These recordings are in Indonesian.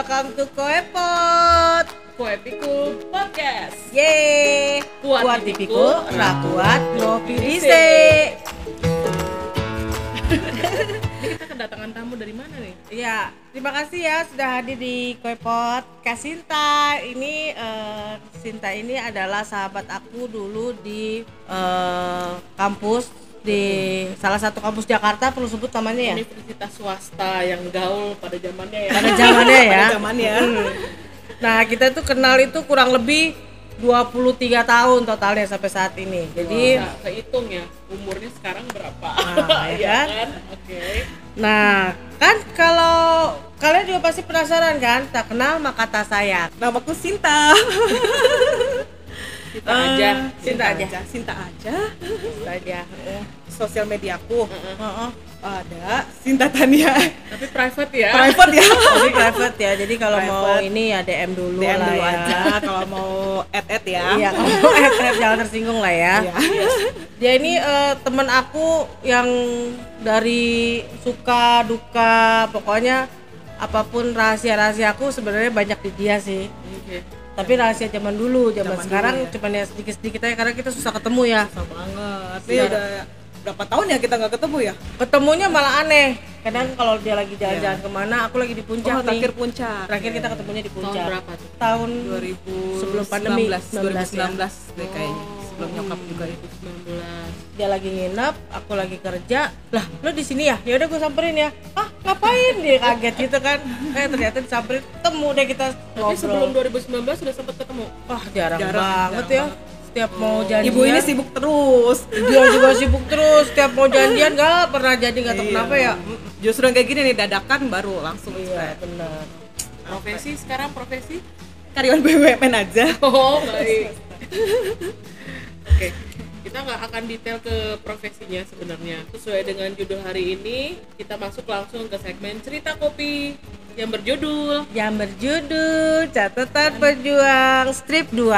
welcome to Koepot. Kue Pikul Podcast. Yeay. Kuat Kuat di dipiku, pikul, ra kuat ngopi Dise. dise. Ini kita kedatangan tamu dari mana nih? Ya, terima kasih ya sudah hadir di Koepot. Kak Sinta, ini eh, Sinta ini adalah sahabat aku dulu di eh, kampus di salah satu kampus Jakarta perlu sebut namanya ya. Universitas swasta yang gaul pada zamannya ya. Pada zamannya ya. Pada zamannya. Hmm. Nah, kita tuh kenal itu kurang lebih 23 tahun totalnya sampai saat ini. Jadi Wah, kehitung ya umurnya sekarang berapa? Nah, ya Iya kan? Oke. Nah, kan kalau kalian juga pasti penasaran kan, tak kenal maka tak sayang. Namaku Sinta. Kita aja. Sinta aja. Sinta aja. Saja. Sosial mediaku Heeh. ada Sinta Tania. Tapi private ya. Private ya. Jadi private ya. Jadi kalau mau ini ya DM dulu DM lah dulu ya. aja kalau mau add-add ya. Iya, kalau mau add-add jangan tersinggung lah ya. Iya. Dia ini eh, temen aku yang dari suka duka pokoknya apa pun rahasia-rahasia aku sebenarnya banyak di dia sih. Oke. Tapi rahasia zaman dulu, zaman, Zaman sekarang dulu ya. cuman ya sedikit-sedikit aja karena kita susah ketemu ya. Susah banget. Iya. udah berapa tahun ya kita nggak ketemu ya? Ketemunya malah aneh. Kadang kalau dia lagi jalan-jalan ke mana, aku lagi di puncak Oh, nih. terakhir puncak. Terakhir kita ketemunya di Tahun puncak. berapa tuh? Tahun 2019 Sebelum pandemi, 2019 19 deh kayaknya. Sebelum nyokap juga itu. 2019. Dia lagi nginep, aku lagi kerja. Lah, lo di sini ya? Ya udah gue samperin ya. Ah, ngapain dia kaget gitu kan? Eh ternyata disamperin, ketemu deh kita Tapi sebelum ngobrol. 2019 sudah sempat ketemu. Wah, jarang, Jarang, banget jarang ya. Setiap mau janjian. Ibu ini sibuk terus. dia juga sibuk terus. Setiap mau janjian nggak pernah jadi nggak tahu Iya. kenapa ya. Justru yang kayak gini nih dadakan baru langsung Iya, spread. benar. Profesi sekarang profesi? Karyawan BUMN aja. Oh, baik. Oke. Kita nggak akan detail ke profesinya sebenarnya. Sesuai dengan judul hari ini, kita masuk langsung ke segmen cerita kopi yang berjudul Yang berjudul Catatan Pejuang Strip 2.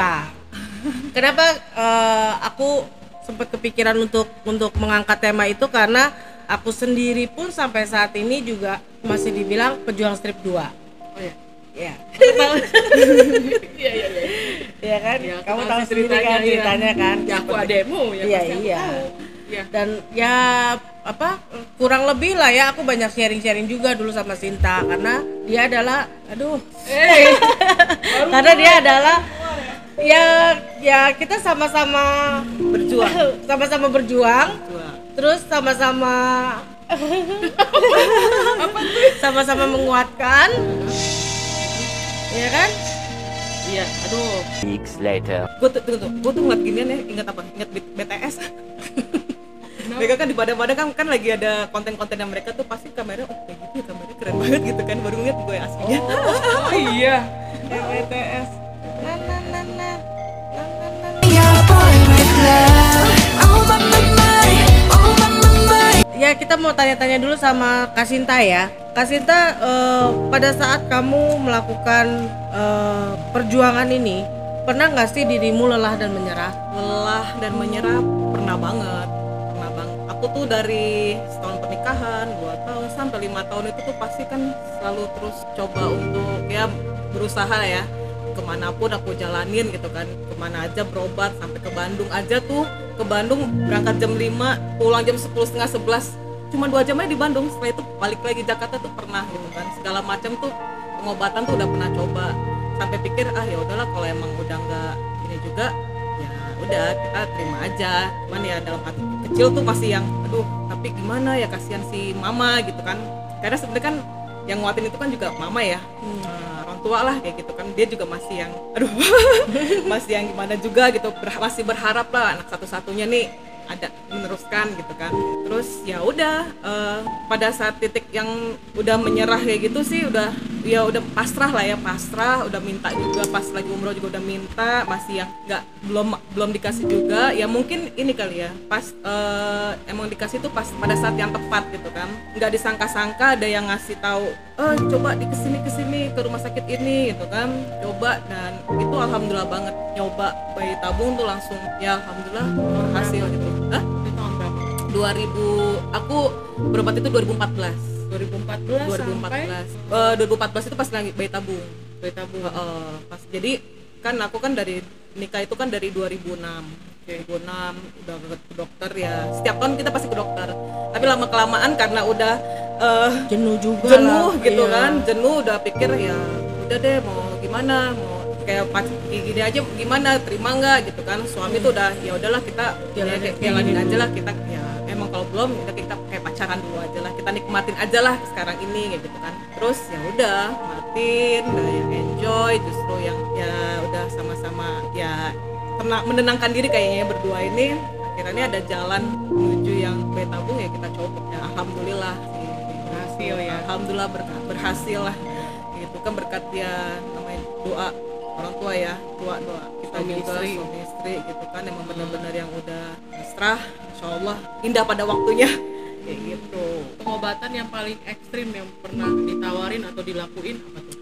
Kenapa eh, aku sempat kepikiran untuk untuk mengangkat tema itu karena aku sendiri pun sampai saat ini juga masih dibilang pejuang strip 2. Ya. Ya. Iya iya iya. Iya kan? Ya, Kamu tahu sendiri kan iya. ceritanya kan? Ya aku ademu ya Iya, iya. Iya. Dan ya apa kurang lebih lah ya aku banyak sharing-sharing juga dulu sama Sinta karena dia adalah aduh Eh, karena dia adalah ya ya kita sama-sama Berjuang. sama-sama berjuang Berjuang. terus sama-sama sama-sama menguatkan ya kan? Iya, aduh. weeks later. gue tuh, tuh, tuh, gue tuh ngeliat ginian ya ingat apa? Ingat BTS mereka kan di pada-pada kan kan lagi ada konten-konten yang mereka tuh pasti kamera oh kayak gitu ya kameranya keren banget gitu kan. Baru ngeliat gue aslinya. Oh iya. BTS na na na na na na na Ya kita mau tanya-tanya dulu sama Kasinta ya. Kasinta eh, pada saat kamu melakukan eh, perjuangan ini pernah nggak sih dirimu lelah dan menyerah? lelah dan menyerah pernah banget pernah banget aku tuh dari setahun pernikahan dua tahun sampai lima tahun itu tuh pasti kan selalu terus coba untuk ya berusaha ya ke mana pun aku jalanin gitu kan. Ke mana aja berobat sampai ke Bandung aja tuh. Ke Bandung berangkat jam 5 pulang jam 10 setengah 11 cuma dua jam aja di Bandung setelah itu balik lagi Jakarta tuh pernah gitu kan. Segala macam tuh pengobatan tuh udah pernah coba. Sampai pikir ah ya udahlah kalau emang udah nggak ini juga ya udah kita terima aja. Cuman ya dalam hati kecil tuh masih yang aduh tapi gimana ya kasihan si mama gitu kan. Karena sebenarnya kan yang nguatin itu kan juga mama ya. Eh, orang tua lah kayak gitu kan. Dia juga masih yang aduh masih yang gimana juga gitu. Ber- masih berharap lah anak satu-satunya nih ada meneruskan gitu kan. Terus ya udah eh, pada saat titik yang udah menyerah kayak gitu sih udah ya udah pasrah lah ya pasrah. Udah minta juga pas lagi umroh juga udah minta. Masih yang nggak belum belum dikasih juga. Ya mungkin ini kali ya pas eh, emang dikasih tuh pas pada saat yang tepat gitu kan. Nggak disangka-sangka ada yang ngasih tahu eh coba di ke sini ke sini ke rumah sakit ini gitu kan. Coba dan itu alhamdulillah banget. Nyoba bayi tabung tuh langsung ya alhamdulillah berhasil gitu. Hah? Itu tahun berapa? 2000 aku berobat itu 2014 2014, 2014 sampai Eh, 2014 itu pas lagi bayi tabung. Bayi tabung. Heeh, pas. Jadi kan aku kan dari nikah itu kan dari 2006 2006 udah ke dokter ya. Setiap tahun kita pasti ke dokter. Tapi lama kelamaan karena udah eh, jenuh juga jenuh lah. gitu Iya. kan. Jenuh udah pikir ya udah deh mau gimana? Mau kayak pas gini aja gimana? Terima nggak? gitu kan. Suami tuh udah ya udahlah kita Jalanin. ya, kayak- jalanin aja lah kita ya belum udah kita kayak pacaran dulu aja lah kita nikmatin aja lah sekarang ini kayak gitu kan. Terus ya udah matiin udah yang enjoy justru yang ya udah sama-sama ya tenang menenangkan diri kayaknya berdua ini. Akhirnya ada jalan menuju yang bayi tabung ya kita coba ya alhamdulillah. Sih Berhasil ya. alhamdulillah ber- berhasil lah. Gitu kan berkat dia namanya doa orang tua ya doa doa kita Suami juga istri. suami istri gitu kan emang benar-benar yang udah pasrah insya Allah indah pada waktunya. Kayak gitu. Pengobatan yang paling ekstrim yang pernah ditawarin atau dilakuin apa tuh?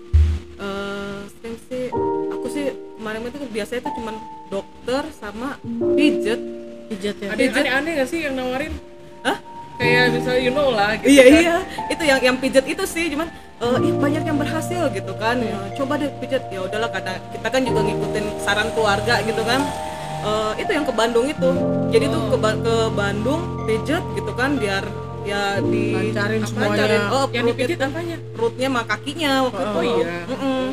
Eh sering sih aku sih kemarin itu biasanya tuh cuman dokter sama pijet Pijat ya. ada yang aneh-aneh gak sih yang nawarin? Hah? kayak misalnya you know lah gitu iya kan. iya. Itu yang yang pijet itu sih cuman eh, ih banyak yang berhasil gitu kan. Ya, coba deh pijet ya udahlah karena kita kan juga ngikutin saran keluarga gitu kan Eh, itu yang ke Bandung itu jadi tuh ke, Ba- ke Bandung pijet gitu kan biar ya di Lancarin apa, semuanya. lancarin. oh yang dipijit tuh- apanya perutnya sama kakinya waktu itu Oh, iya. Mm-mm.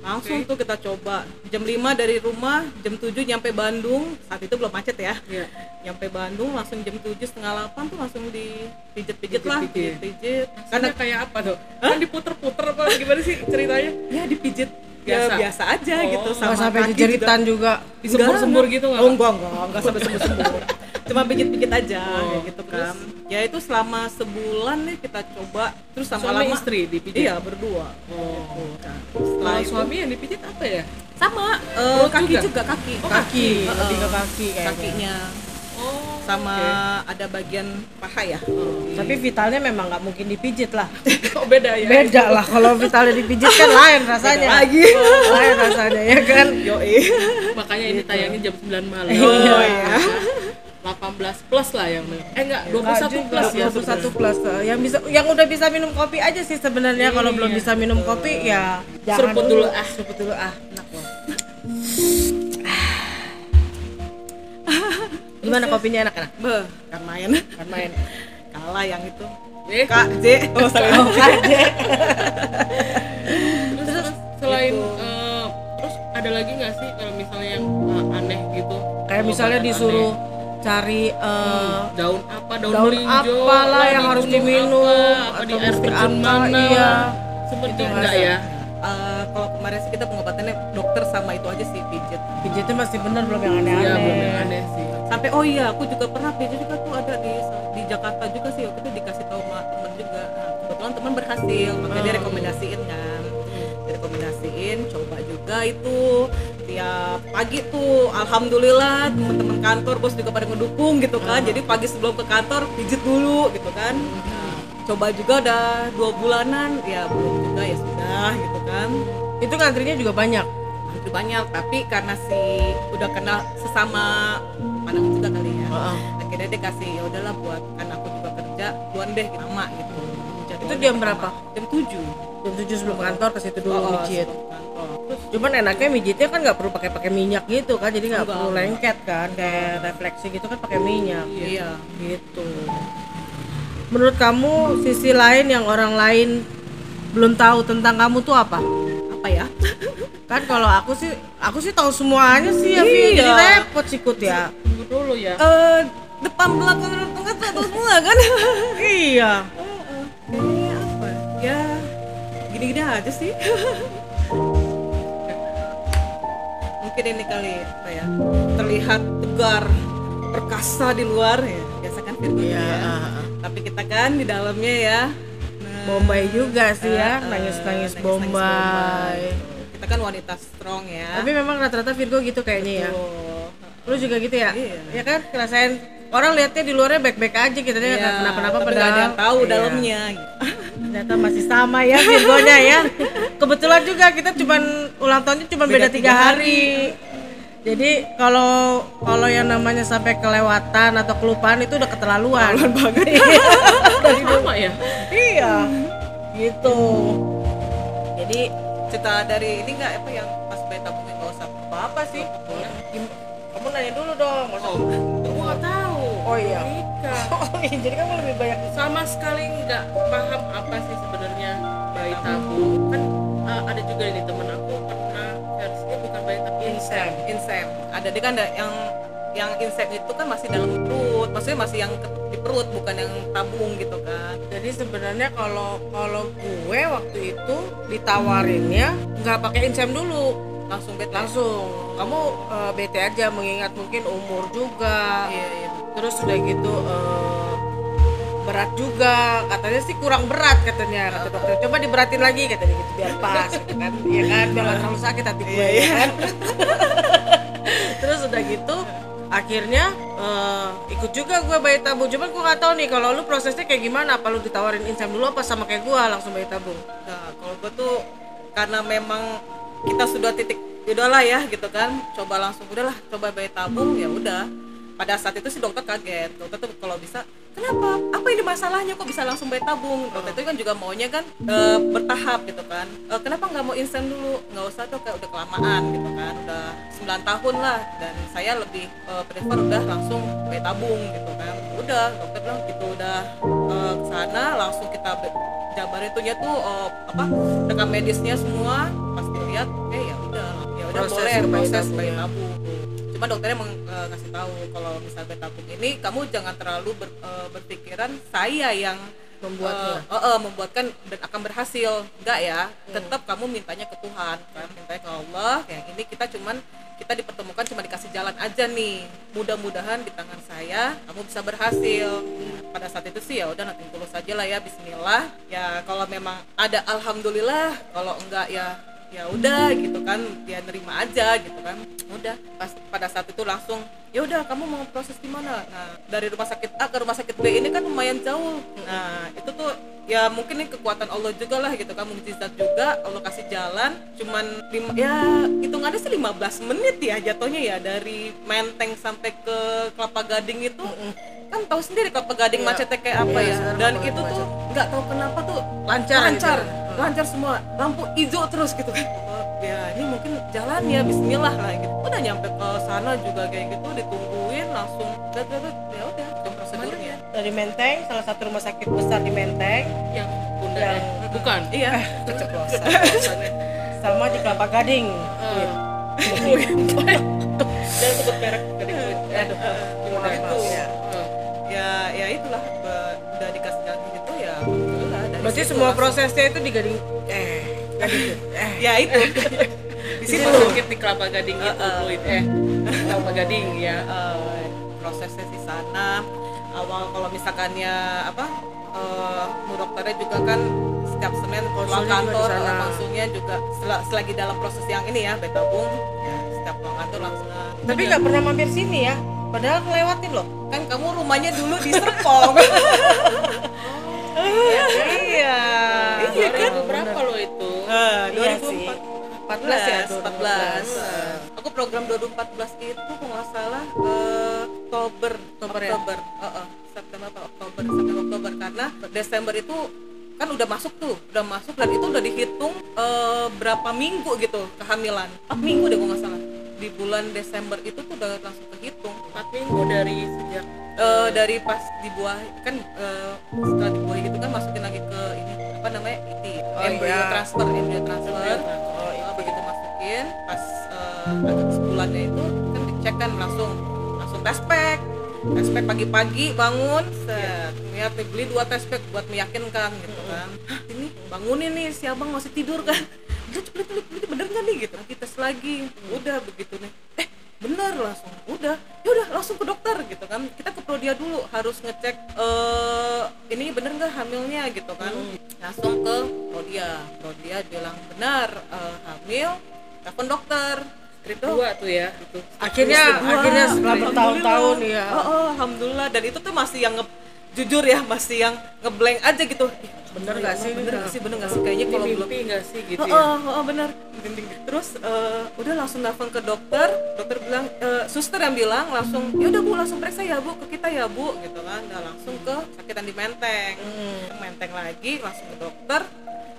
langsung tuh kita coba jam 5 dari rumah jam 7 nyampe Bandung saat itu belum macet ya Iya. nyampe Bandung langsung jam 7 setengah 8 tuh langsung dipijet-pijet lah Pijet-pijet. pijet karena kayak apa tuh kan diputer-puter apa gimana sih ceritanya ya dipijet Biasa? ya biasa. aja Oh, gitu Nggak sama sampai kaki dijeritan juga. disembur-sembur gitu nggak oh enggak enggak enggak sampai sembur-sembur. Cuma pijit-pijit aja Oh, kayak gitu kan. Ya itu selama sebulan nih kita coba terus sama suami lama istri dipijit? Iya berdua. Oh. Nah, setelah kalau itu suami yang dipijit apa ya? Sama eh, Perut kaki juga? juga, kaki. Oh, Kaki, Heeh. lebih ke kaki kayaknya. kakinya. Oh sama oke. ada bagian paha ya Tapi vitalnya memang nggak mungkin dipijit lah. oh beda ya Beda lah kalau vitalnya dipijit kan lain rasanya. Beda lagi. lain rasanya ya kan. yoi makanya ini tayangnya jam 9 malam Iya. ya. 18 plus lah yang eh enggak 21 Nggak plus juga, ya 21 sebenarnya. plus eh, yang bisa yang udah bisa minum kopi aja sih sebenarnya kalau belum Iya. bisa minum kopi ya jangan Seruput dulu, ah. seruput dulu ah enak loh gimana kopinya enak enak? Beh, kan main kan main kalah yang itu. Eh, Kak J. Oh sorry. Terus, terus selain Gitu. eh, terus ada lagi nggak sih kalau misalnya yang eh, aneh gitu? Kayak misalnya disuruh aneh. cari eh, daun apa? Daun, daun melinjo apalah lah, yang di harus diminum apa, apa di atau air mesti terjun mana iya. seperti Itu enggak ya? Eh, kalau kemarin sih kita pengobatannya dokter sama itu aja sih pijet. Pijitnya masih bener belum yang aneh-aneh. iya belum yang aneh sih sampai oh iya aku juga pernah pijet juga tuh ada di di Jakarta juga sih waktu itu dikasih tahu sama temen juga. Nah, kebetulan teman berhasil makanya dia rekomendasiin kan. Direkomendasiin coba juga itu. Tiap pagi tuh alhamdulillah teman-teman kantor bos juga pada ngedukung gitu kan. Jadi pagi sebelum ke kantor pijit dulu gitu kan. Nah, coba juga udah dua bulanan. Ya belum juga ya sudah gitu kan. Itu ngantrinya juga banyak? Banyak tapi karena si udah kenal sesama pandangan juga kali ya. Heeh. akhirnya dia kasih ya udahlah buat kan aku juga kerja buan deh lama gitu. Itu jam berapa? jam 7 jam 7 sebelum kantor ke situ dulu mijit. kantor. Terus cuman enaknya mijitnya kan nggak perlu pakai pakai minyak gitu kan jadi nggak perlu lengket kan kayak refleksi gitu kan pakai minyak. Iya. Gitu. Menurut kamu sisi lain yang orang lain belum tahu tentang kamu tuh apa? Apa ya? Kan kalau aku sih aku sih tahu semuanya sih ya. Iya. jadi repot sikut ya tunggu dulu ya. Eh depan belakang tengah tahu semua kan? Iya. Kayaknya apa ya? Gini-gini aja sih. Mungkin ini kali apa ya terlihat tegar perkasa di luar ya. Biasa kan Virgo Iya, ya. ah. tapi kita kan di dalamnya ya. Nah, Bombay juga sih ya. ah, ah, nangis nangis nangis-nangis Bombay. Kita kan wanita strong ya. Tapi memang rata-rata Virgo gitu kayaknya ya. Tuh. Lu juga gitu ya? Iya. ya kan? Ngerasain. Orang lihatnya di luarnya baik-baik aja kita Iya, nggak kenapa-napa tapi padahal ada yang tahu Iya. dalamnya. Gitu. ternyata masih sama ya Virgonya ya. Kebetulan juga kita cuman ulang tahunnya cuma beda, Beda tiga tiga hari. jadi kalau kalau yang namanya sampai kelewatan atau kelupaan itu udah keterlaluan. Dari lama ya? Iya. Gitu. Jadi cerita dari ini nggak? Apa yang pas bayi tabung nggak usah apa apa sih? Gim- kamu nanya dulu dong masa oh aku nggak tahu. Oh, iya. Nikah. oh iya jadi kamu lebih banyak sama sekali nggak paham apa sih sebenarnya bayi tabung kan uh, ada juga ini temen aku pernah versinya bukan bayi tabung insem insem. Ada dia kan ada yang yang insem itu kan masih dalam perut. Maksudnya masih yang di perut bukan yang tabung gitu kan. Jadi sebenarnya kalau kalau gue waktu itu ditawarinnya nggak pakai insem dulu langsung bed langsung. Kamu eh, bete aja mengingat mungkin umur juga. Iya iya. Terus udah gitu eh, berat juga. Katanya sih kurang berat katanya kata dokter. Coba diberatin lagi katanya gitu. Biar pas gitu kan. Ya kan? Biar nggak terlalu sakit hati gue ya kan? Terus udah gitu akhirnya eh, ikut juga gue bayi tabung. Cuman gue nggak tahu nih kalau lu prosesnya kayak gimana? Apa lu ditawarin insem dulu apa sama kayak gue langsung bayi tabung? Nah, kalau gue tuh karena memang kita sudah titik udahlah ya gitu kan, coba langsung udahlah coba bayi tabung ya udah. Pada saat itu sih dokter kaget, dokter tuh kalau bisa kenapa? Apa ini masalahnya kok bisa langsung bayi tabung? Dokter itu kan juga maunya kan eh, bertahap gitu kan. Eh, kenapa nggak mau instan dulu? Nggak usah tuh kayak udah kelamaan gitu kan, udah 9 tahun lah dan saya lebih eh, prefer udah langsung bayi tabung gitu kan. Udah dokter bilang gitu udah eh, ke sana langsung kita be- jabarin tuh ya tuh oh, apa rekam medisnya semua pasti lihat eh ya udah ya udah boleh proses bayi tabung cuma dokternya meng, eh, ngasih tahu kalau misal bayi tabung ini kamu jangan terlalu ber- eh, berpikiran saya yang Membuatnya. eh, eh, membuatkan dan akan berhasil. Enggak ya tetap kamu mintanya ke Tuhan. Kan mintanya ke Allah yang ini kita cuman kita dipertemukan cuma dikasih jalan aja nih. Mudah-mudahan di tangan saya kamu bisa berhasil. Pada saat itu sih ya udah nanti tulus saja lah ya Bismillah. Ya kalau memang ada Alhamdulillah kalau enggak ya ya udah gitu kan dia nerima aja gitu kan. Udah pas pada saat itu langsung ya udah kamu mau proses di mana? Nah dari rumah sakit A ke rumah sakit B ini kan lumayan jauh. Nah itu tuh ya mungkin ini kekuatan Allah juga lah gitu kan mukjizat juga. Allah kasih jalan cuman lima, ya hitungannya sih 15 menit ya jatuhnya ya dari Menteng sampai ke Kelapa Gading itu. Kan tahu sendiri Kelapa Gading Iya. macetnya kayak apa Iya, ya. sekarang dan itu tuh nggak tahu kenapa tuh lancar lancar gitu ya? lancar semua. Lampu hijau terus gitu kan. Oh, ya ini mungkin jalannya Bismillah lah gitu. Udah nyampe ke sana juga kayak gitu ditungguin langsung dat, dat, dat, ya udah prosedurnya. dari Menteng salah satu rumah sakit besar di Menteng. Yang bunda Yang- eh, bukan? Iya. Keceplosan. Sama di Kelapa Gading. Eh, jangan sebut merek Aduh, maaf, itu. ya. Eh, ya ya itulah udah dikasih jalan gitu ya berarti semua prosesnya itu di Gading? Eh. Gading. Eh ya itu. Di situ sakit di Kelapa Gading itu Eh, eh. Eh Kelapa Gading? Ya eh, prosesnya di sana. Awal kalau misalkannya apa eh mu dokternya juga kan setiap Senin pulang kantor sana. eh, juga sel- selagi dalam proses yang ini ya betabung ya setiap pulang kantor langsung tapi nggak pernah mampir sini ya padahal ngelewatin loh. Kan kamu rumahnya dulu di Serpong program 2014 itu kalau nggak salah eh, Oktober. Oktober ya? Oktober. Heeh, September atau Oktober. September Oktober. Karena Desember itu kan udah masuk tuh udah masuk dan itu udah dihitung eh, berapa minggu gitu kehamilan. 4 minggu deh kalau nggak salah. Di bulan Desember itu tuh udah langsung kehitung. 4 minggu dari sejak? Eh, dari pas dibuah kan eh, setelah dibuahi gitu kan masukin lagi ke ini apa namanya IT Oh, embryo iya. transfer embryo transfer Embryo transfer. oh, itu begitu masukin pas eh, agak sebulannya itu kan dicek kan langsung langsung test pack pagi-pagi bangun set. Niat nih, beli dua test pack buat meyakinkan gitu kan. Hah, ini bangunin nih si abang masih tidur kan. Udah cepet cepet cepet bener nggak nih gitu. Lagi tes lagi. Udah begitu nih. Eh bener langsung. Udah. Ya udah langsung ke dokter gitu kan. Kita ke prodia dulu harus ngecek eh ini bener nggak hamilnya gitu kan. Langsung ke prodia prodia bilang benar eh, hamil. Telepon dokter Itu- 2 tuh ya itu. akhirnya akhirnya setelah bertahun-tahun ya. Oh, oh, alhamdulillah. Dan itu tuh masih yang nge- jujur ya masih yang ngeblank aja gitu. Ih, Bener ya nggak sih? bener nggak sih? Bener nggak sih? Kayaknya kalau belum nggak sih gitu Oh, ya? oh, oh, bener. Terus eh, udah langsung nelfon ke dokter. Dokter bilang eh, suster yang bilang langsung ya udah bu langsung periksa ya bu ke kita ya bu gitu kan. Udah langsung ke sakitan di menteng. Hmm. Menteng lagi langsung ke dokter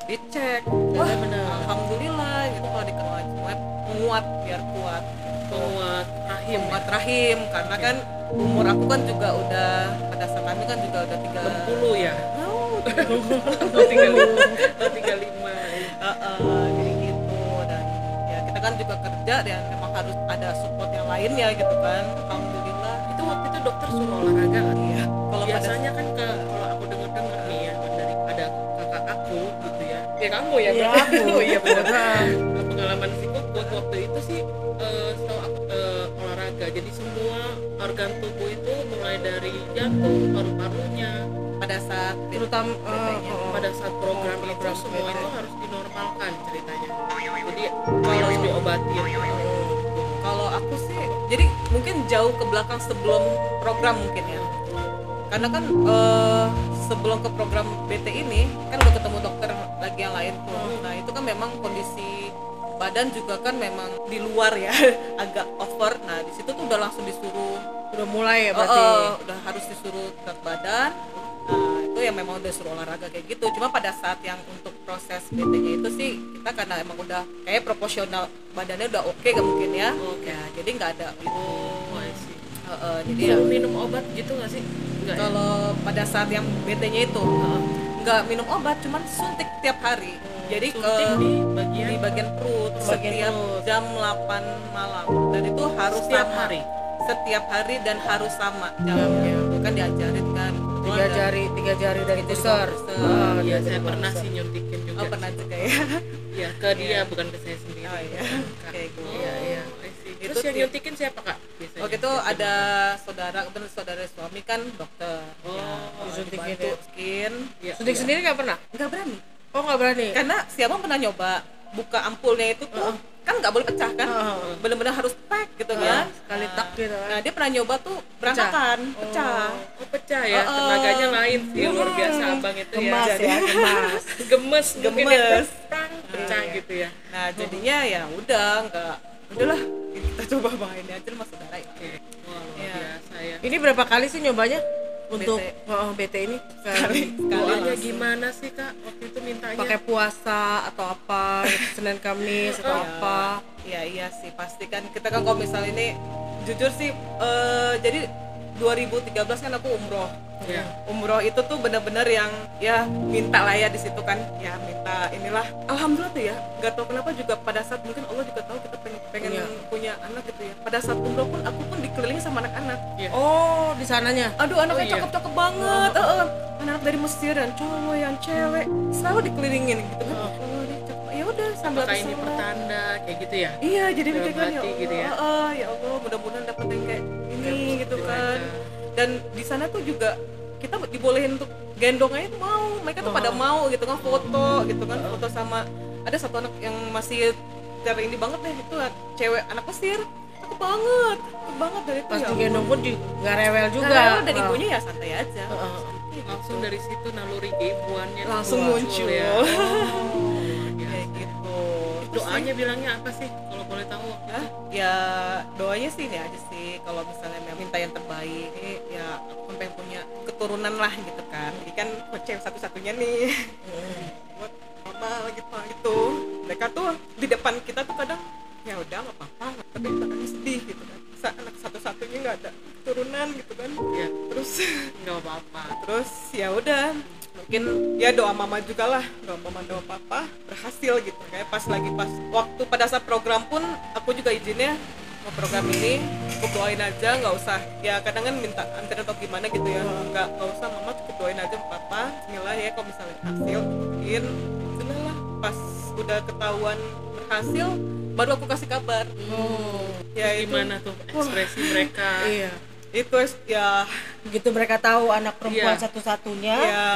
dicek. Iya, wah. Benar. alhamdulillah gitu kalau dikeluar swab menguat biar kuat. Penguat rahim menguat rahim. Karena kan umur aku kan juga udah pada saat kami kan juga udah tiga 60 ya? Oh, 35 atau 35 Heeh, kayak gitu. Dan ya kita kan juga kerja dan memang harus ada support yang lainnya gitu kan. Alhamdulillah. Itu waktu itu dokter suruh olahraga kan iya. Kalau pada biasanya kan ke ya kamu ya Iya, aku. iya benar. Benar. pengalaman si Kukut waktu itu sih eh, setahu aku eh, olahraga. Jadi semua organ tubuh itu mulai dari jantung paru-parunya. Pada saat terutama eh, pada saat program itu program semua BT. itu harus dinormalkan ceritanya. Jadi harus diobatin. Kalau aku sih jadi mungkin jauh ke belakang sebelum program mungkin ya karena kan eh, sebelum ke program BT ini kan udah ketemu dokter lagi yang lain tuh. Nah itu kan memang kondisi badan juga kan memang di luar ya agak over. Nah di situ tuh udah langsung disuruh. Udah mulai ya berarti? Oh, udah harus disuruh berat badan. Nah itu yang memang udah suruh olahraga kayak gitu. Cuma pada saat yang untuk proses BT-nya itu sih kita karena emang udah kayak proporsional badannya udah oke gak mungkin ya. Oke. ya jadi nggak ada gitu oh see. Heeh, jadi ya, minum obat gitu nggak sih enggak ya? kalau pada saat yang BT-nya itu nggak minum obat cuman suntik tiap hari jadi ke Suntik di bagian di bagian perut Bagian setiap perut. jam 8 malam dan itu harus Setiap sama. hari? setiap hari dan harus sama jamnya itu kan diajarin kan tiga Ada- jari tiga jari dari Itu pusar iya dia saya pernah sih nyuntikin juga oh pernah juga ya Iya, ke dia bukan ke saya sendiri. Oh, iya. Kayak gitu. Iya, iya. Terus Itu yang nyuntikin siapa, Kak? Biasanya. Waktu itu ada saudara, kebetulan saudara suami kan dokter. Oh, ya, disuntikin dibantu ya. skin. Iya, suntik iya. sendiri nggak pernah Nggak berani. oh nggak berani Karena siapa pernah nyoba buka ampulnya itu tuh kan nggak boleh pecah kan? Heeh. Bener-bener harus pack gitu Ah, kan? sekali tak gitu kan. Nah dia pernah nyoba tuh berantakan, pecah. Oh, pecah ya. Oh, oh. Tenaganya lain sih. Luar Hmm. biasa abang itu gemas ya. ya gemas Gemes, mungkin ya. Gemes. Prang, pecah iya. gitu ya. Nah jadinya ya udah nggak udahlah kita coba main aja sama saudara ya. Oke. Wah, luar Iya. biasa ya. ini berapa kali sih nyobanya untuk BT. oh, BT ini Sekali. Doanya langsung. gimana sih, Kak? Waktu itu mintanya. pakai puasa atau apa Senin Kamis atau Iya. apa Iya iya sih pasti kan kita kan kalau misalnya ini jujur sih eh, jadi 2013 kan aku umroh. Iya. Umroh itu tuh benar-benar yang ya minta lah ya di situ kan ya minta inilah alhamdulillah tuh ya nggak tahu kenapa juga pada saat mungkin Allah juga tahu kita pengen pengen Iya. punya anak gitu ya pada saat umroh pun aku pun dikelilingi sama anak-anak Iya. oh di sananya aduh anaknya iya. cakep-cakep banget Heeh. anak dari Mesir dan cowok yang cewek selalu dikelilingin gitu kan oh, cakep. ya udah sambil Apakah ini pertanda kayak gitu ya? Iya, jadi mikir kan ya hati Allah, gitu ya. ah, ya Allah, mudah-mudahan dapat yang kayak ini Yang gitu kan. aja. Dan di sana tuh juga kita dibolehin untuk gendong aja tuh mau, mereka tuh pada mau gitu kan foto gitu kan, foto sama ada satu anak yang masih ter ini banget deh itu cewek anak Mesir, aku banget, aku banget dari itu pas ya. digendong pun di- nggak rewel juga Juga. dan Ah. ibunya ya santai aja. Heeh. Langsung dari situ naluri keibuannya Langsung muncul. ya. Sih. Doanya bilangnya apa sih kalau boleh tahu waktu Hah? itu? ya doanya sih ini aja sih kalau misalnya minta yang terbaik ya aku kan pengen punya keturunan lah gitu kan jadi kan cewek satu-satunya nih buat mama gitu gitu mereka tuh di depan kita tuh kadang ya udah nggak apa-apa tapi tangannya sedih gitu kan Sa anak satu-satunya nggak ada keturunan gitu kan Ya, terus nggak apa-apa. terus ya udah mungkin ya doa mama juga lah. Doa mama doa papa berhasil gitu. Kayak pas lagi pas waktu pada saat program pun aku juga izinnya mau program ini. Aku doain aja nggak usah. Ya kadang kan minta antar atau gimana gitu ya. Nggak nggak usah. Mama cukup doain aja papa. Bismillah ya kalau misalnya hasil mungkin. Bismillah lah. Pas udah ketahuan berhasil baru aku kasih kabar. Oh, ya itu. Gimana tuh ekspresi mereka? iya itu ya. Begitu mereka tahu anak perempuan Iya. satu-satunya ya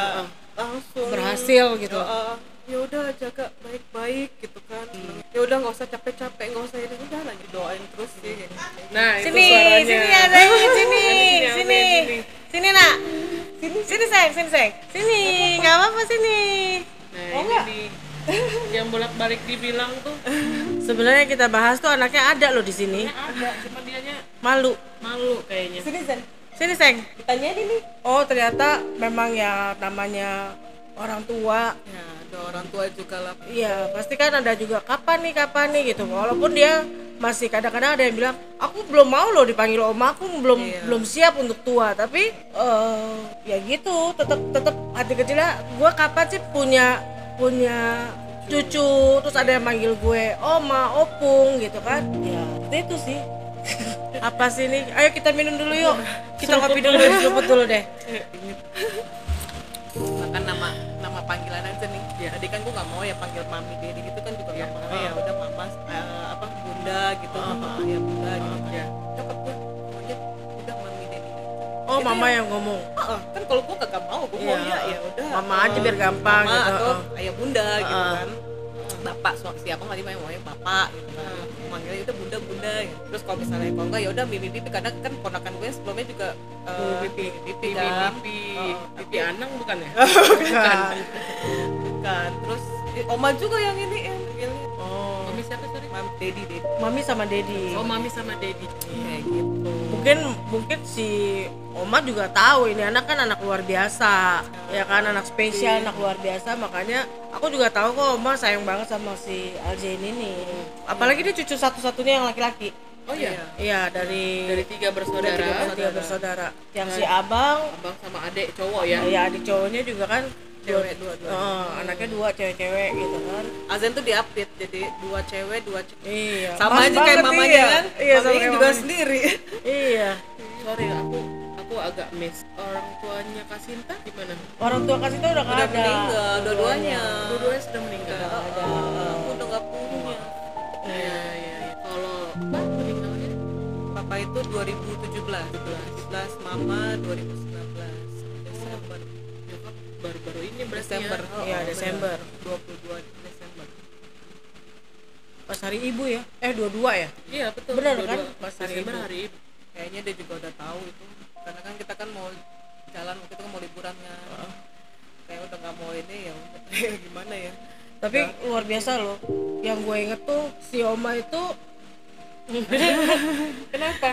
langsung. berhasil gitu. Ya, ya udah jaga baik-baik gitu kan. Ya udah nggak usah capek-capek nggak usah ini. Udah lagi doain terus sih. Nah, itu sini suaranya. sini ada sini Sini, sini. sini, sini. sini nak. Sini sini sayang sini sayang sini nggak apa-apa sini. Nah, Oh, ini enggak? di yang bolak-balik dibilang tuh sebenarnya kita bahas tuh anaknya ada loh di sini ada, cuma dianya malu malu kayaknya. sini Zen sini sayang ditanyain ini oh ternyata memang ya namanya orang tua ya doa orang tua juga lah Iya, pasti kan ada juga kapan nih, kapan nih gitu. Walaupun dia masih kadang-kadang ada yang bilang, aku belum mau loh dipanggil oma, aku belum Iya. belum siap untuk tua. Tapi eh ya gitu, tetap tetap hati kecilnya, gue kapan sih punya punya cucu, terus ada yang manggil gue oma, opung gitu kan? Ya, itu sih. Apa sih ini? Ayo kita minum dulu yuk. Kita ngopi dulu, seruput dulu deh. bahkan nama nama panggilan aja nih ya tadi kan gue nggak mau ya panggil mami dedi gitu kan juga nggak mau ya udah mama eh, apa bunda gitu mama ya bunda gitu Oh, mama yang ngomong. Heeh, kan kalau gue kagak mau gue mau Iya. ya ya udah Mama eh, aja biar gampang mama gitu, atau heeh. ayah bunda gitu Heeh. kan bapak siapa nggak di mana maunya bapak gitu kan manggilnya udah bunda bunda gitu. terus kalau misalnya kalau enggak ya udah mimi pipi kadang kan ponakan gue sebelumnya juga Pipi. pipi pipi kan pipi Heeh, pipi anang bukan ya Bukan. bukan terus eh, oma juga yang ini yang Oh. mami siapa sorry mam dedi dedi Mami sama Dedi. oh mami sama dedi kayak gitu Mungkin mungkin si Oma juga tahu ini anak kan anak luar biasa, ya kan anak spesial, anak luar biasa. Makanya aku juga tahu kok Oma sayang banget sama si Alzain ini. Apalagi dia cucu satu-satunya yang laki-laki. oh iya Iya dari dari tiga dari bersaudara tiga, tiga bersaudara. Yang si abang, abang sama adek cowok ya ya adik cowoknya juga kan Cewek dua-dua. Oh, anaknya dua cewek-cewek gitu kan. Azen tuh diupdate jadi dua cewek dua cewek Iya. sama pas aja kayak mamanya iya. kan Iya, sama mamanya juga mamanya. sendiri agak miss orang tuanya Kasinta gimana Orang tua kasih tuh udah nggak udah ada. meninggal dua-duanya dua-duanya sudah meninggal ada aku udah nggak punya iya iya iya. kalau mbak meninggalnya papa itu 2017 17 mama 2019 Desember nyokap baru-baru ini berarti Desember ya. oh, Iya, oh, Desember. benar. 22 Desember Pas hari ibu ya? Eh dua-dua ya? iya betul Benar kan? Pas hari Desember ibu. hari ibu kayaknya dia juga udah tahu itu karena kan kita kan mau jalan waktu itu kan mau liburan kan kayak udah nggak mau ini ya udah. gimana ya Tapi luar biasa loh. Yang gue inget tuh si Oma itu kenapa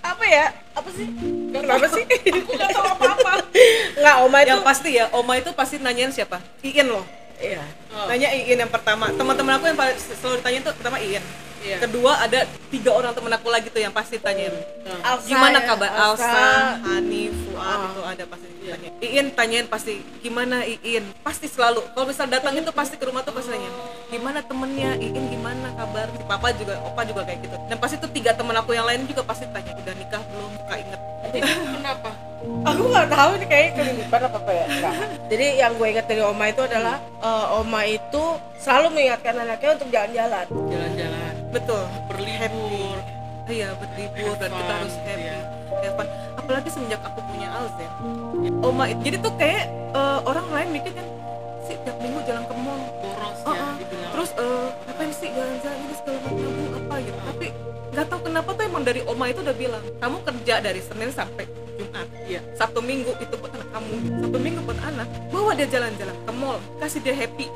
apa ya? Apa sih? Kenapa sih? Aku gak tahu apa-apa. Nggak, Oma itu yang pasti ya oma itu pasti nanyain siapa Iin loh Iya. Oh. nanya Iin yang pertama teman-teman aku yang paling selalu ditanya tuh pertama Iin Iya. kedua ada tiga orang teman aku lagi tuh yang pasti tanyain. Nah, Alsa gimana ya, kabar Alsa. Alsa, Hani, Fuad Ah. itu ada pasti ditanya. Iin tanyain pasti gimana Iin? Pasti selalu. Kalau misal datang itu pasti ke rumah tuh pasti nanya gimana temennya? Iin gimana kabar? Si papa juga opa juga kayak gitu. Dan pasti tuh tiga teman aku yang lain juga pasti tanya udah nikah belum? Kak inget? Itu kenapa? Aku nggak tahu ini kayak kelilipan apa apa ya. Nggak. Jadi yang gue ingat dari Oma itu adalah eh, Oma itu selalu mengingatkan anaknya untuk jalan-jalan. jalan-jalan betul. Berlibur. Iya berlibur. Dan kita harus happy. iya. have fun. apalagi semenjak aku punya Alzen. Oma itu jadi tuh kayak eh, orang lain mikir kan sih tiap minggu jalan ke mall. Boros Oh, ya oh. terus eh, ngapain sih jalan-jalan ini segala macam apa gitu. Tapi nggak tahu kenapa tuh emang dari oma itu udah bilang kamu kerja dari senin sampai jumat. Iya. Sabtu minggu itu buat anak kamu. Sabtu minggu buat anak. Bawa dia jalan-jalan ke mall. Kasih dia happy.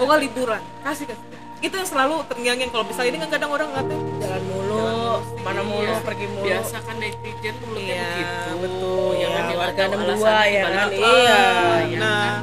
Oh liburan. Kasih kasih. Itu yang selalu terngiang-ngiang kalau misalnya ini kan kadang orang ngatain Jalan mulu, Jalan mulu mana mulu, Iya. pergi mulu. biasa kan netizen mulutnya Iya, begitu betul. ya kan Iya, dia warga 62 alasannya ya kan? Iya. apa, ya nah kan?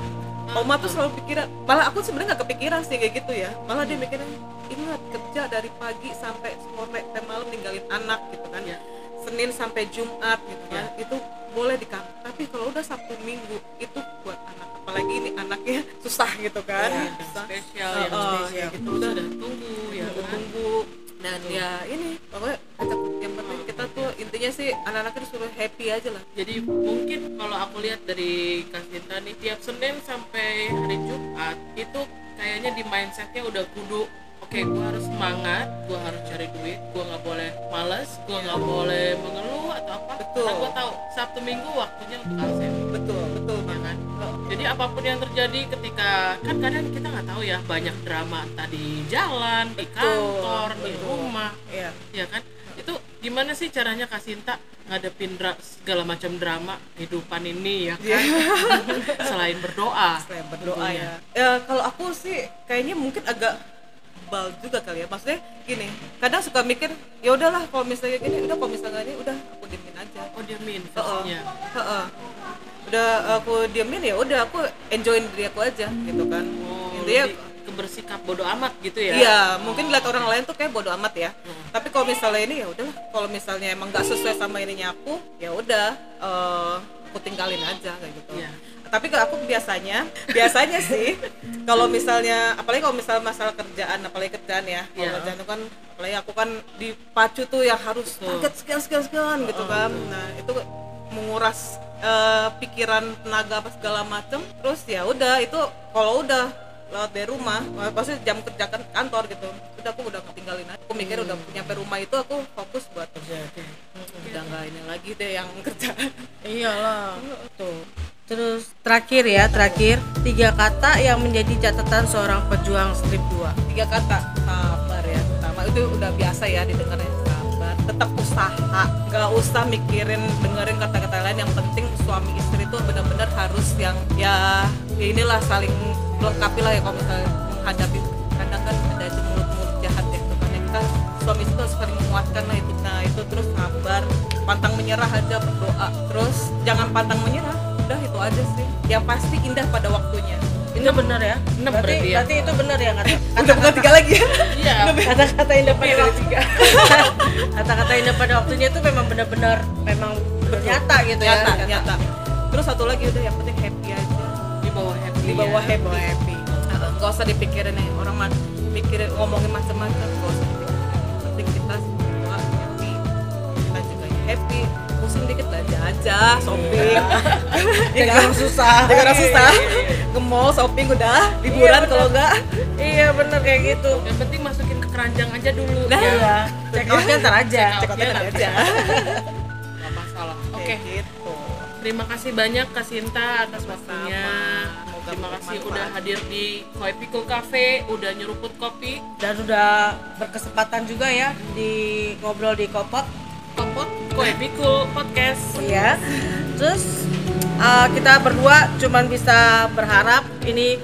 Oma tuh selalu pikiran, malah aku sebenarnya nggak kepikiran sih kayak gitu ya. Malah dia mikirnya, ingat kerja dari pagi sampai sore sampai malam ninggalin anak gitu kan. Iya. Senin sampai Jumat gitu kan. Itu boleh di kantor. Tapi kalau udah Sabtu Minggu itu buat anak. Apalagi ini anaknya susah gitu kan. Iya, Susah. spesial Oh, yang spesial ya gitu udah. sudah tunggu ya Tunggu kan tunggu dan ya ini pokoknya yang penting kita tuh intinya sih anak-anak disuruh happy aja lah jadi mungkin kalau aku lihat dari Kasinta nih tiap Senin sampai hari Jumat itu kayaknya di mindsetnya udah kudu oke gua harus semangat gua harus cari duit gua nggak boleh males gua nggak boleh mengeluh atau apa Betul. karena gua tahu Sabtu Minggu waktunya untuk absen betul betul ya banget kan jadi apa pun yang terjadi ketika kan kadang kita nggak tahu ya banyak drama tadi jalan di kantor di betul. rumah Iya. ya kan itu gimana sih caranya Kasinta ngadepin dra- segala macam drama kehidupan ini ya kan selain berdoa saya berdoa tentunya. ya. ya kalau aku sih kayaknya mungkin agak bal juga kali ya maksudnya gini kadang suka mikir ya udahlah kalau misalnya gini udah kalau misalnya ini udah aku diemin aja oh dia min Heeh. versinya Heeh. udah aku diemin ya udah aku enjoyin diri aku aja gitu kan Oh, intinya lebih ke bersikap bodoh amat gitu ya Iya, mungkin lihat orang lain tuh kayak bodo amat ya. Tapi kalau misalnya ini ya udahlah. Kalau misalnya emang nggak sesuai sama ininya aku, ya udah eh, aku tinggalin aja kayak gitu. Iya. Tapi kalau aku biasanya, biasanya sih kalau misalnya, apalagi kalau misalnya masalah kerjaan, apalagi kerjaan ya, kalau Iya. kerjaan itu kan, apalagi aku kan dipacu tuh yang harus target sekian sekian sekian gitu kan. Nah itu menguras eh, pikiran, tenaga apa segala macem. Terus ya udah itu kalau udah lewat dari rumah, eh, pasti jam kerja kan kantor gitu. Udah aku udah ketinggalin aja. Aku mikir udah nyampe rumah itu aku fokus buat kerja. Udah nggak ini lagi deh yang kerjaan. Iyalah. Tuh. Terus terakhir ya, terakhir. Tiga kata yang menjadi catatan seorang pejuang strip 2. tiga kata. Sabar ya. Pertama itu udah biasa ya didengarnya. Sabar. Tetap usaha. Nggak usah mikirin dengerin kata-kata lain. Yang penting suami istri itu benar-benar harus yang ya, ya inilah saling melengkapi lah ya kalau misalnya menghadapi. Kadang kan ada aja mulut-mulut jahat ya. Itu kan kita suami istri harus saling menguatkan lah itu. Nah itu terus sabar. Pantang menyerah aja berdoa. Terus jangan pantang menyerah udah itu aja sih. Yang pasti indah pada waktunya. Itu benar ya? Enam berarti, berarti ya? berarti itu benar ya kata udah bukan tiga lagi ya? Iya. Kata-kata indah pada dari waktunya. kata-kata indah pada waktunya itu memang benar-benar memang nyata gitu ya. nyata nyata. terus satu lagi udah yang penting happy aja. Di bawah happy di bawah ya. happy, happy. nggak usah dipikirin nih orang mah mikirin ngomongin macam-macam. Nggak usah dipikirin. Penting kita semua happy. Kita juga happy pusing dikit belanja aja shopping ya kan? susah. jangan orang susah Iya, iya, iya. ke mall shopping udah liburan bener. kalau enggak Iya benar kayak gitu. yang penting masukin ke keranjang aja dulu Nah. ya Iya. Check outnya ntar aja. Check cek outnya aja nanti. aja nggak masalah oke gitu terima kasih banyak Kak Sinta atas waktunya Semoga terima kasih udah hadir di Koi Pico Cafe udah nyeruput kopi Dan udah berkesempatan juga ya di ngobrol di kopot. Pico Podcast Iya. Terus uh, kita berdua cuman bisa berharap ini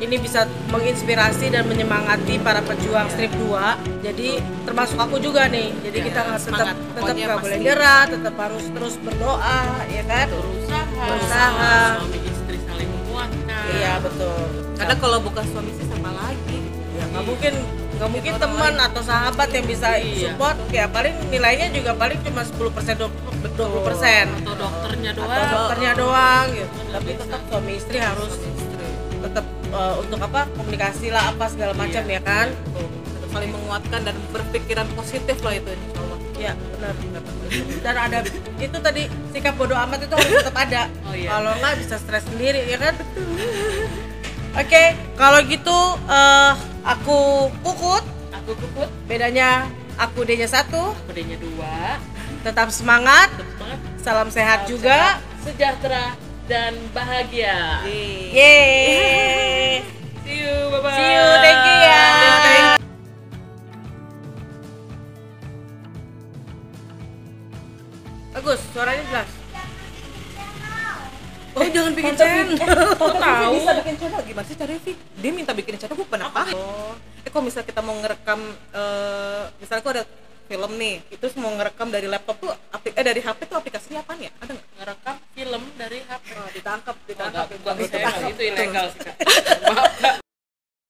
ini bisa menginspirasi dan menyemangati para pejuang strip 2. Jadi termasuk aku juga nih. Jadi Ya, kita nggak tetap tetap nggak boleh nyerah, tetap harus terus berdoa, ya kan? berusaha Berusaha. suami istri saling menguatkan Iya betul. karena kalau bukan suami sih sama lagi Ya, nggak mungkin nggak mungkin teman atau sahabat yang bisa Iya. support. Ya paling nilainya juga paling cuma 10 persen 20 persen. Atau dokternya doang. atau dokternya doang gitu. Tapi bisa. tetap suami istri harus tetap eh, untuk apa komunikasi lah apa segala macam ya kan? Tuh, saling menguatkan dan berpikiran positif lah itu insya Allah. Ya benar. Dan ada itu tadi sikap bodoh amat itu harus tetap ada. Oh, iya. kalau nggak bisa stres sendiri ya kan? Oke kalau gitu eh, aku pukut aku kukut. Bedanya aku D nya satu kodenya dua. Tetap semangat. Semangat. Salam sehat Salam juga. sehat, sejahtera dan bahagia. Yeay. See you bye bye see you thank you ya. Bagus suaranya jelas oh jangan bikin channel kok tahu bisa bikin channel gimana sih caranya Vi? Dia minta bikin channel gue pernah. Oh. Eh kalau misalnya kita mau ngerekam eh misalnya aku ada film nih, itu mau ngerekam dari laptop tuh eh dari HP tuh aplikasinya apa ya? Ada nggak? ngerekam film dari HP Oh, ditangkap, Oh, ditangkap. tangkap. enggak, itu ilegal sih kak maaf kak